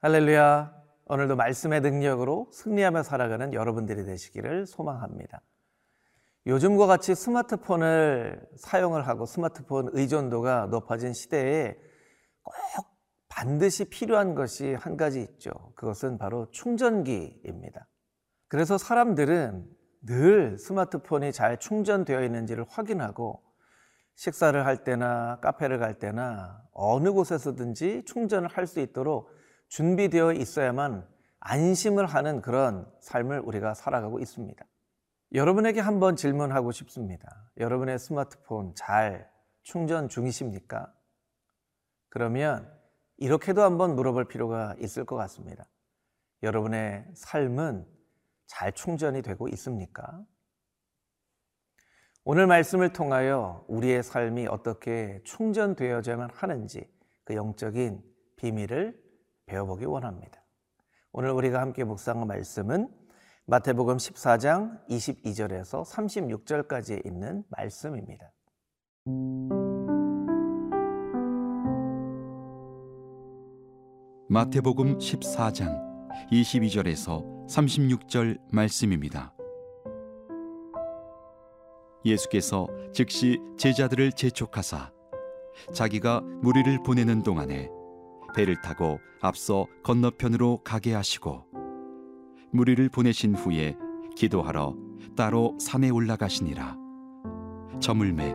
할렐루야. 오늘도 말씀의 능력으로 승리하며 살아가는 여러분들이 되시기를 소망합니다. 요즘과 같이 스마트폰을 사용을 하고 스마트폰 의존도가 높아진 시대에 꼭 반드시 필요한 것이 한 가지 있죠. 그것은 바로 충전기입니다. 그래서 사람들은 늘 스마트폰이 잘 충전되어 있는지를 확인하고 식사를 할 때나 카페를 갈 때나 어느 곳에서든지 충전을 할 수 있도록 준비되어 있어야만 안심을 하는 그런 삶을 우리가 살아가고 있습니다. 여러분에게 한번 질문하고 싶습니다. 여러분의 스마트폰 잘 충전 중이십니까? 그러면 이렇게도 한번 물어볼 필요가 있을 것 같습니다. 여러분의 삶은 잘 충전이 되고 있습니까? 오늘 말씀을 통하여 우리의 삶이 어떻게 충전되어야만 하는지 그 영적인 비밀을 배워보기 원합니다. 오늘 우리가 함께 묵상한 말씀은 마태복음 14장 22절에서 36절까지 있는 말씀입니다. 마태복음 14장 22절에서 36절 말씀입니다. 예수께서 즉시 제자들을 재촉하사 자기가 무리를 보내는 동안에 배를 타고 앞서 건너편으로 가게 하시고 무리를 보내신 후에 기도하러 따로 산에 올라가시니라. 저물매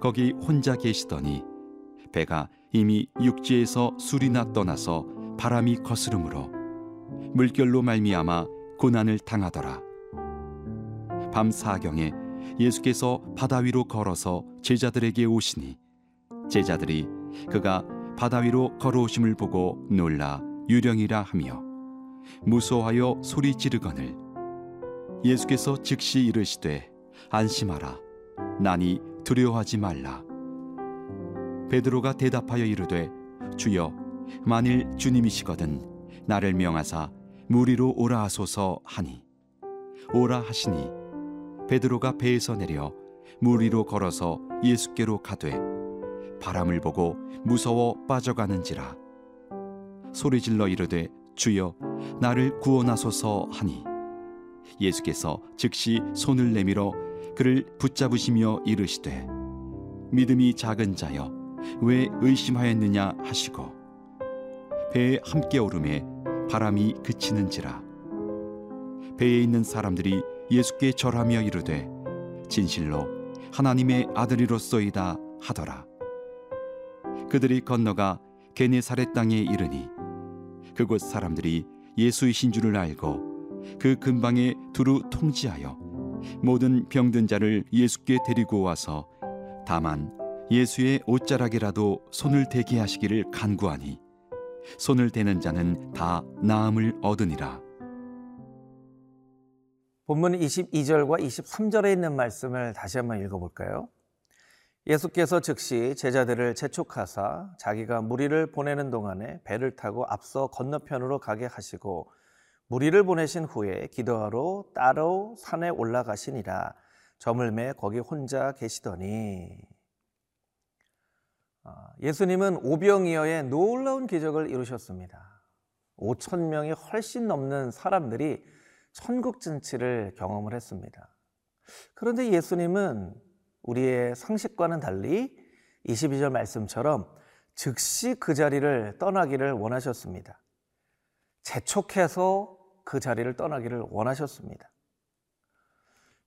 거기 혼자 계시더니 배가 이미 육지에서 술이나 떠나서 바람이 거스르므로 물결로 말미암아 고난을 당하더라. 밤 사경에 예수께서 바다 위로 걸어서 제자들에게 오시니 제자들이 그가 바다 위로 걸어오심을 보고 놀라 유령이라 하며 무서워하여 소리 지르거늘. 예수께서 즉시 이르시되 안심하라. 나니 두려워하지 말라. 베드로가 대답하여 이르되 주여 만일 주님이시거든 나를 명하사 무리로 오라 하소서 하니. 오라 하시니 베드로가 배에서 내려 무리로 걸어서 예수께로 가되 바람을 보고 무서워 빠져가는지라. 소리질러 이르되 주여 나를 구원하소서 하니. 예수께서 즉시 손을 내밀어 그를 붙잡으시며 이르시되 믿음이 작은 자여 왜 의심하였느냐 하시고 배에 함께 오름에 바람이 그치는지라. 배에 있는 사람들이 예수께 절하며 이르되 진실로 하나님의 아들이로소이다 하더라 그들이 건너가 게네사렛 땅에 이르니 그곳 사람들이 예수이신 줄을 알고 그 근방에 두루 통지하여 모든 병든 자를 예수께 데리고 와서 다만 예수의 옷자락이라도 손을 대게 하시기를 간구하니 손을 대는 자는 다 나음을 얻으니라. 본문 22절과 23절에 있는 말씀을 다시 한번 읽어볼까요? 예수께서 즉시 제자들을 재촉하사 자기가 무리를 보내는 동안에 배를 타고 앞서 건너편으로 가게 하시고 무리를 보내신 후에 기도하러 따로 산에 올라가시니라 저물매 거기 혼자 계시더니 아, 예수님은 오병이어의 놀라운 기적을 이루셨습니다. 5천 명이 훨씬 넘는 사람들이 천국 진치를 경험을 했습니다. 그런데 예수님은 우리의 상식과는 달리 22절 말씀처럼 즉시 그 자리를 떠나기를 원하셨습니다. 재촉해서 그 자리를 떠나기를 원하셨습니다.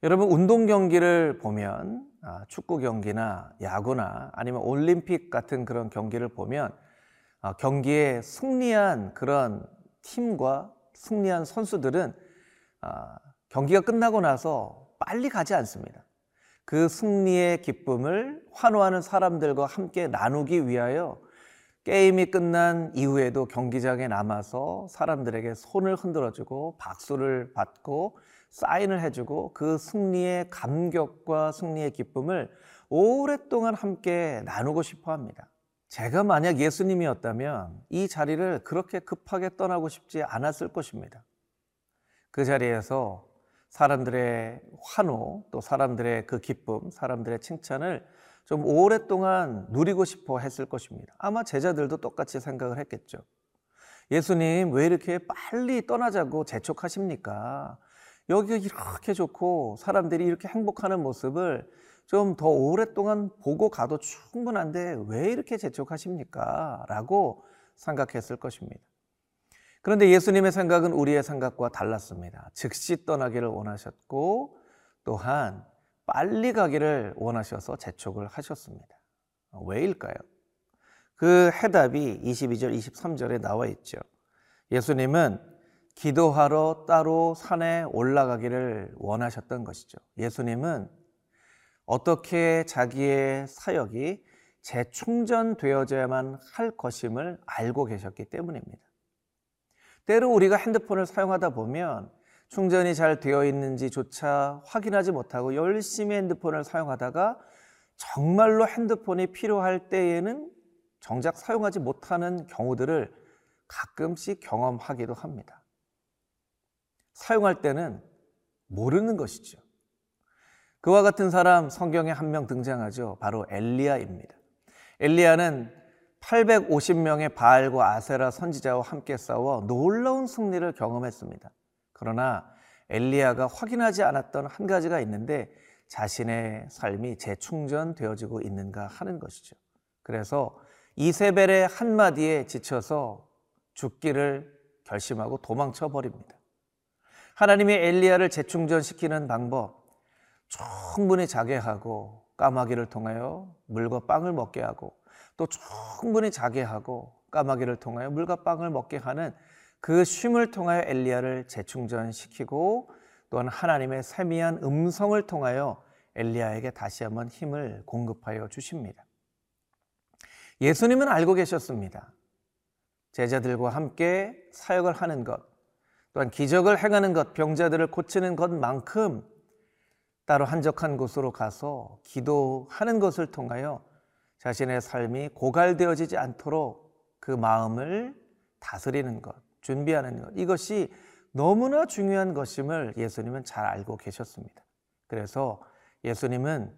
여러분, 운동 경기를 보면, 아, 축구 경기나 야구나 아니면 올림픽 같은 그런 경기를 보면, 아, 경기에 승리한 그런 팀과 승리한 선수들은 아, 경기가 끝나고 나서 빨리 가지 않습니다. 그 승리의 기쁨을 환호하는 사람들과 함께 나누기 위하여 게임이 끝난 이후에도 경기장에 남아서 사람들에게 손을 흔들어주고 박수를 받고 사인을 해주고 그 승리의 감격과 승리의 기쁨을 오랫동안 함께 나누고 싶어 합니다. 제가 만약 예수님이었다면 이 자리를 그렇게 급하게 떠나고 싶지 않았을 것입니다. 그 자리에서 사람들의 환호, 또 사람들의 그 기쁨, 사람들의 칭찬을 좀 오랫동안 누리고 싶어 했을 것입니다. 아마 제자들도 똑같이 생각을 했겠죠. 예수님, 왜 이렇게 빨리 떠나자고 재촉하십니까? 여기가 이렇게 좋고 사람들이 이렇게 행복하는 모습을 좀 더 오랫동안 보고 가도 충분한데 왜 이렇게 재촉하십니까? 라고 생각했을 것입니다. 그런데 예수님의 생각은 우리의 생각과 달랐습니다. 즉시 떠나기를 원하셨고 또한 빨리 가기를 원하셔서 재촉을 하셨습니다. 왜일까요? 그 해답이 22절, 23절에 나와 있죠. 예수님은 기도하러 따로 산에 올라가기를 원하셨던 것이죠. 예수님은 어떻게 자기의 사역이 재충전되어져야만 할 것임을 알고 계셨기 때문입니다. 때로 우리가 핸드폰을 사용하다 보면 충전이 잘 되어 있는지조차 확인하지 못하고 열심히 핸드폰을 사용하다가 정말로 핸드폰이 필요할 때에는 정작 사용하지 못하는 경우들을 가끔씩 경험하기도 합니다. 사용할 때는 모르는 것이죠. 그와 같은 사람 성경에 한 명 등장하죠. 바로 엘리야입니다. 엘리야는 850명의 바알과 아세라 선지자와 함께 싸워 놀라운 승리를 경험했습니다. 그러나 엘리야가 확인하지 않았던 한 가지가 있는데 자신의 삶이 재충전되어지고 있는가 하는 것이죠. 그래서 이세벨의 한마디에 지쳐서 죽기를 결심하고 도망쳐 버립니다. 하나님이 엘리야를 재충전시키는 방법 충분히 자게 하고 까마귀를 통하여 물과 빵을 먹게 하고 또 충분히 자게 하고 까마귀를 통하여 물과 빵을 먹게 하는 그 쉼을 통하여 엘리야를 재충전시키고 또한 하나님의 세미한 음성을 통하여 엘리야에게 다시 한번 힘을 공급하여 주십니다. 예수님은 알고 계셨습니다. 제자들과 함께 사역을 하는 것, 또한 기적을 행하는 것, 병자들을 고치는 것만큼 따로 한적한 곳으로 가서 기도하는 것을 통하여 자신의 삶이 고갈되어지지 않도록 그 마음을 다스리는 것, 준비하는 것, 이것이 너무나 중요한 것임을 예수님은 잘 알고 계셨습니다. 그래서 예수님은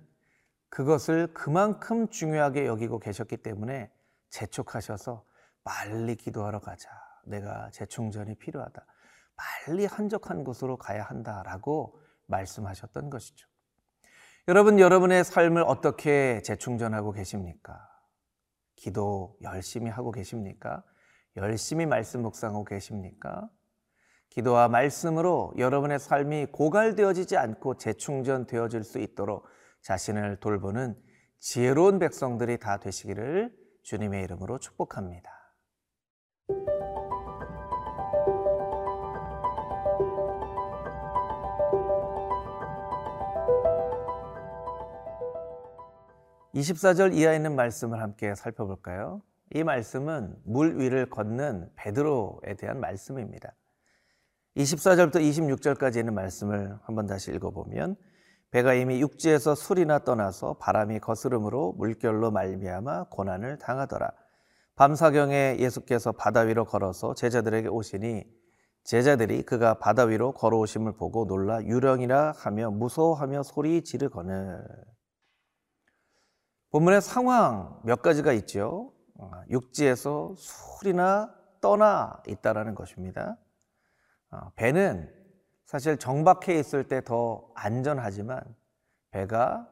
그것을 그만큼 중요하게 여기고 계셨기 때문에 재촉하셔서 빨리 기도하러 가자. 내가 재충전이 필요하다. 빨리 한적한 곳으로 가야 한다라고 말씀하셨던 것이죠. 여러분, 여러분의 삶을 어떻게 재충전하고 계십니까? 기도 열심히 하고 계십니까? 열심히 말씀 묵상하고 계십니까? 기도와 말씀으로 여러분의 삶이 고갈되어지지 않고 재충전되어질 수 있도록 자신을 돌보는 지혜로운 백성들이 다 되시기를 주님의 이름으로 축복합니다. (24절) 이하에 있는 말씀을 함께 살펴볼까요? 이 말씀은 물 위를 걷는 베드로에 대한 말씀입니다. 24절부터 26절까지 있는 말씀을 한번 다시 읽어보면 배가 이미 육지에서 술이나 떠나서 바람이 거스름으로 물결로 말미암아 고난을 당하더라. 밤사경에 예수께서 바다 위로 걸어서 제자들에게 오시니 제자들이 그가 바다 위로 걸어오심을 보고 놀라 유령이라 하며 무서워하며 소리 지르거늘. 본문의 상황 몇 가지가 있죠. 어, 육지에서 술이나 떠나 있다라는 것입니다. 어, 배는 사실 정박해 있을 때 더 안전하지만 배가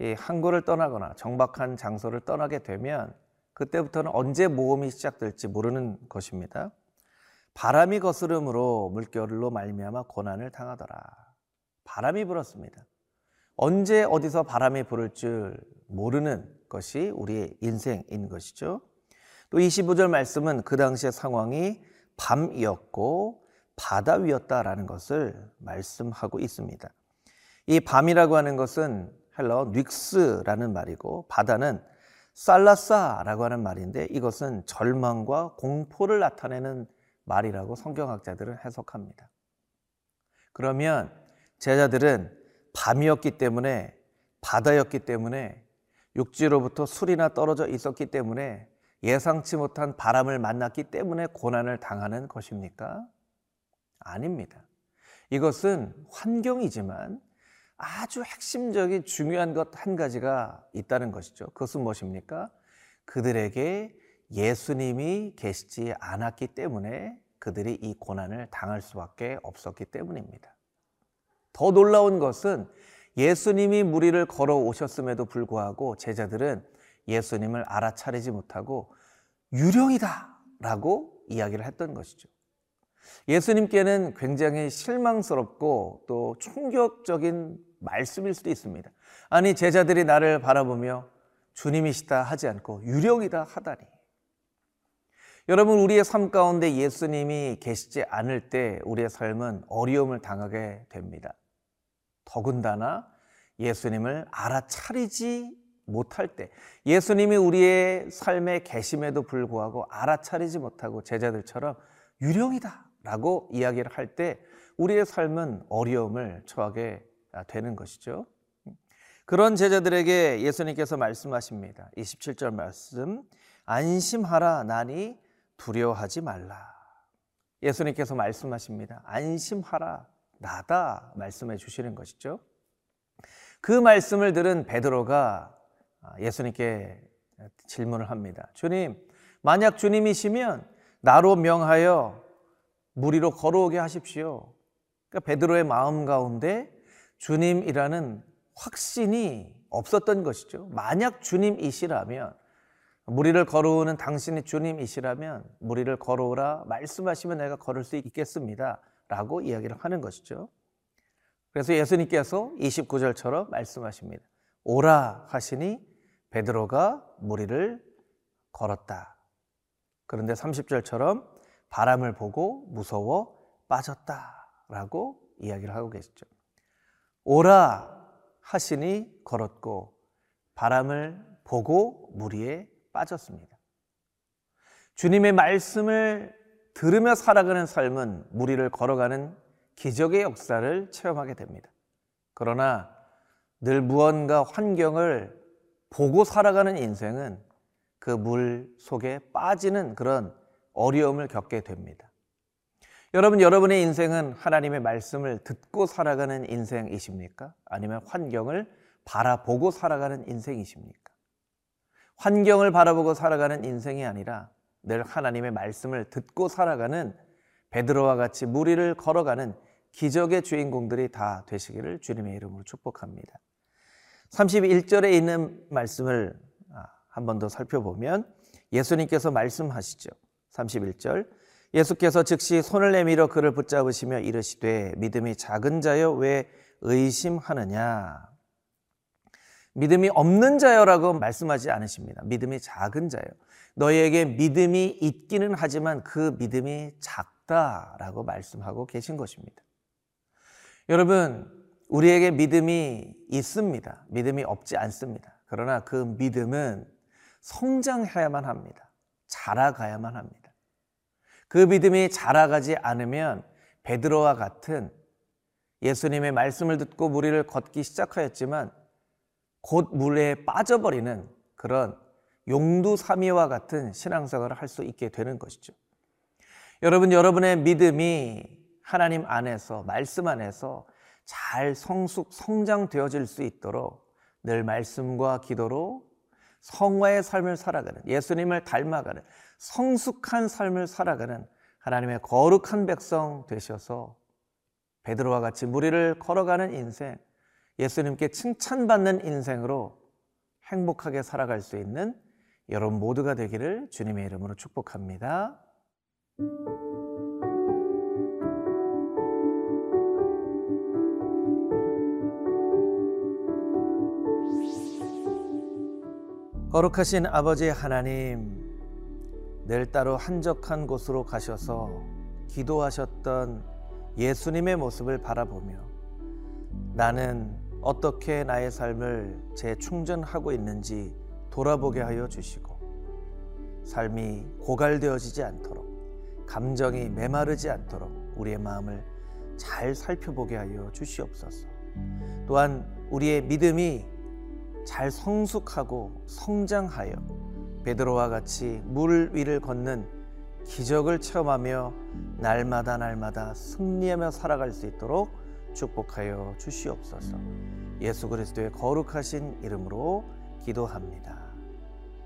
이 항구를 떠나거나 정박한 장소를 떠나게 되면 그때부터는 언제 모험이 시작될지 모르는 것입니다. 바람이 거스름으로 물결로 말미암아 고난을 당하더라. 바람이 불었습니다. 언제 어디서 바람이 불을 줄 모르는 것이 우리의 인생인 것이죠. 또 25절 말씀은 그 당시의 상황이 밤이었고 바다 위였다라는 것을 말씀하고 있습니다. 이 밤이라고 하는 것은 헬러 닉스라는 말이고 바다는 살라사라고 하는 말인데 이것은 절망과 공포를 나타내는 말이라고 성경학자들은 해석합니다. 그러면 제자들은 밤이었기 때문에 바다였기 때문에 육지로부터 술이나 떨어져 있었기 때문에 예상치 못한 바람을 만났기 때문에 고난을 당하는 것입니까? 아닙니다. 이것은 환경이지만 아주 핵심적인 중요한 것 한 가지가 있다는 것이죠. 그것은 무엇입니까? 그들에게 예수님이 계시지 않았기 때문에 그들이 이 고난을 당할 수밖에 없었기 때문입니다. 더 놀라운 것은 예수님이 무리를 걸어 오셨음에도 불구하고 제자들은 예수님을 알아차리지 못하고 유령이다 라고 이야기를 했던 것이죠. 예수님께는 굉장히 실망스럽고 또 충격적인 말씀일 수도 있습니다. 아니, 제자들이 나를 바라보며 주님이시다 하지 않고 유령이다 하다니. 여러분, 우리의 삶 가운데 예수님이 계시지 않을 때 우리의 삶은 어려움을 당하게 됩니다. 더군다나 예수님을 알아차리지 못할 때, 예수님이 우리의 삶에 계심에도 불구하고 알아차리지 못하고 제자들처럼 유령이다 라고 이야기를 할 때 우리의 삶은 어려움을 처하게 되는 것이죠. 그런 제자들에게 예수님께서 말씀하십니다. 27절 말씀, 안심하라, 나니 두려워하지 말라. 예수님께서 말씀하십니다. 안심하라, 나다 말씀해 주시는 것이죠. 그 말씀을 들은 베드로가 예수님께 질문을 합니다. 주님, 만약 주님이시면 나로 명하여 무리로 걸어오게 하십시오. 그러니까 베드로의 마음 가운데 주님이라는 확신이 없었던 것이죠. 만약 주님이시라면 무리를 걸어오는 당신이 주님이시라면 무리를 걸어오라 말씀하시면 내가 걸을 수 있겠습니다. 라고 이야기를 하는 것이죠. 그래서 예수님께서 29절처럼 말씀하십니다. 오라 하시니 베드로가 무리를 걸었다. 그런데 30절처럼 바람을 보고 무서워 빠졌다 라고 이야기를 하고 계시죠. 오라 하시니 걸었고 바람을 보고 무리에 빠졌습니다. 주님의 말씀을 들으며 살아가는 삶은 무리를 걸어가는 기적의 역사를 체험하게 됩니다. 그러나 늘 무언가 환경을 보고 살아가는 인생은 그 물 속에 빠지는 그런 어려움을 겪게 됩니다. 여러분, 여러분의 인생은 하나님의 말씀을 듣고 살아가는 인생이십니까? 아니면 환경을 바라보고 살아가는 인생이십니까? 환경을 바라보고 살아가는 인생이 아니라 늘 하나님의 말씀을 듣고 살아가는 베드로와 같이 무리를 걸어가는 기적의 주인공들이 다 되시기를 주님의 이름으로 축복합니다. 31절에 있는 말씀을 아, 한번 더 살펴보면 예수님께서 말씀하시죠. 31절 예수께서 즉시 손을 내밀어 그를 붙잡으시며 이르시되 믿음이 작은 자여 왜 의심하느냐 믿음이 없는 자여라고 말씀하지 않으십니다. 믿음이 작은 자요. 너희에게 믿음이 있기는 하지만 그 믿음이 작다라고 말씀하고 계신 것입니다. 여러분, 우리에게 믿음이 있습니다. 믿음이 없지 않습니다. 그러나 그 믿음은 성장해야만 합니다. 자라가야만 합니다. 그 믿음이 자라가지 않으면 베드로와 같은 예수님의 말씀을 듣고 무리를 걷기 시작하였지만 곧 물에 빠져버리는 그런 용두사미와 같은 신앙생활을 할 수 있게 되는 것이죠. 여러분, 여러분의 믿음이 하나님 안에서, 말씀 안에서 잘 성숙, 성장되어질 수 있도록 늘 말씀과 기도로 성화의 삶을 살아가는, 예수님을 닮아가는, 성숙한 삶을 살아가는 하나님의 거룩한 백성 되셔서 베드로와 같이 무리를 걸어가는 인생, 예수님께 칭찬받는 인생으로 행복하게 살아갈 수 있는 여러분 모두가 되기를 주님의 이름으로 축복합니다. 거룩하신 아버지 하나님, 늘 따로 한적한 곳으로 가셔서 기도하셨던 예수님의 모습을 바라보며 나는 어떻게 나의 삶을 재충전하고 있는지 돌아보게 하여 주시고 삶이 고갈되어지지 않도록 감정이 메마르지 않도록 우리의 마음을 잘 살펴보게 하여 주시옵소서. 또한 우리의 믿음이 잘 성숙하고 성장하여 베드로와 같이 물 위를 걷는 기적을 체험하며 날마다 날마다 승리하며 살아갈 수 있도록 축복하여 주시옵소서. 예수 그리스도의 거룩하신 이름으로 기도합니다.